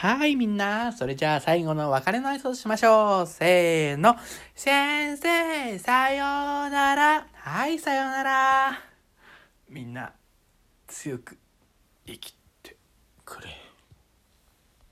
はい、みんな。それじゃあ最後の別れの挨拶しましょう。せーの。先生、さようなら。はい、さようなら。みんな、強く生きて。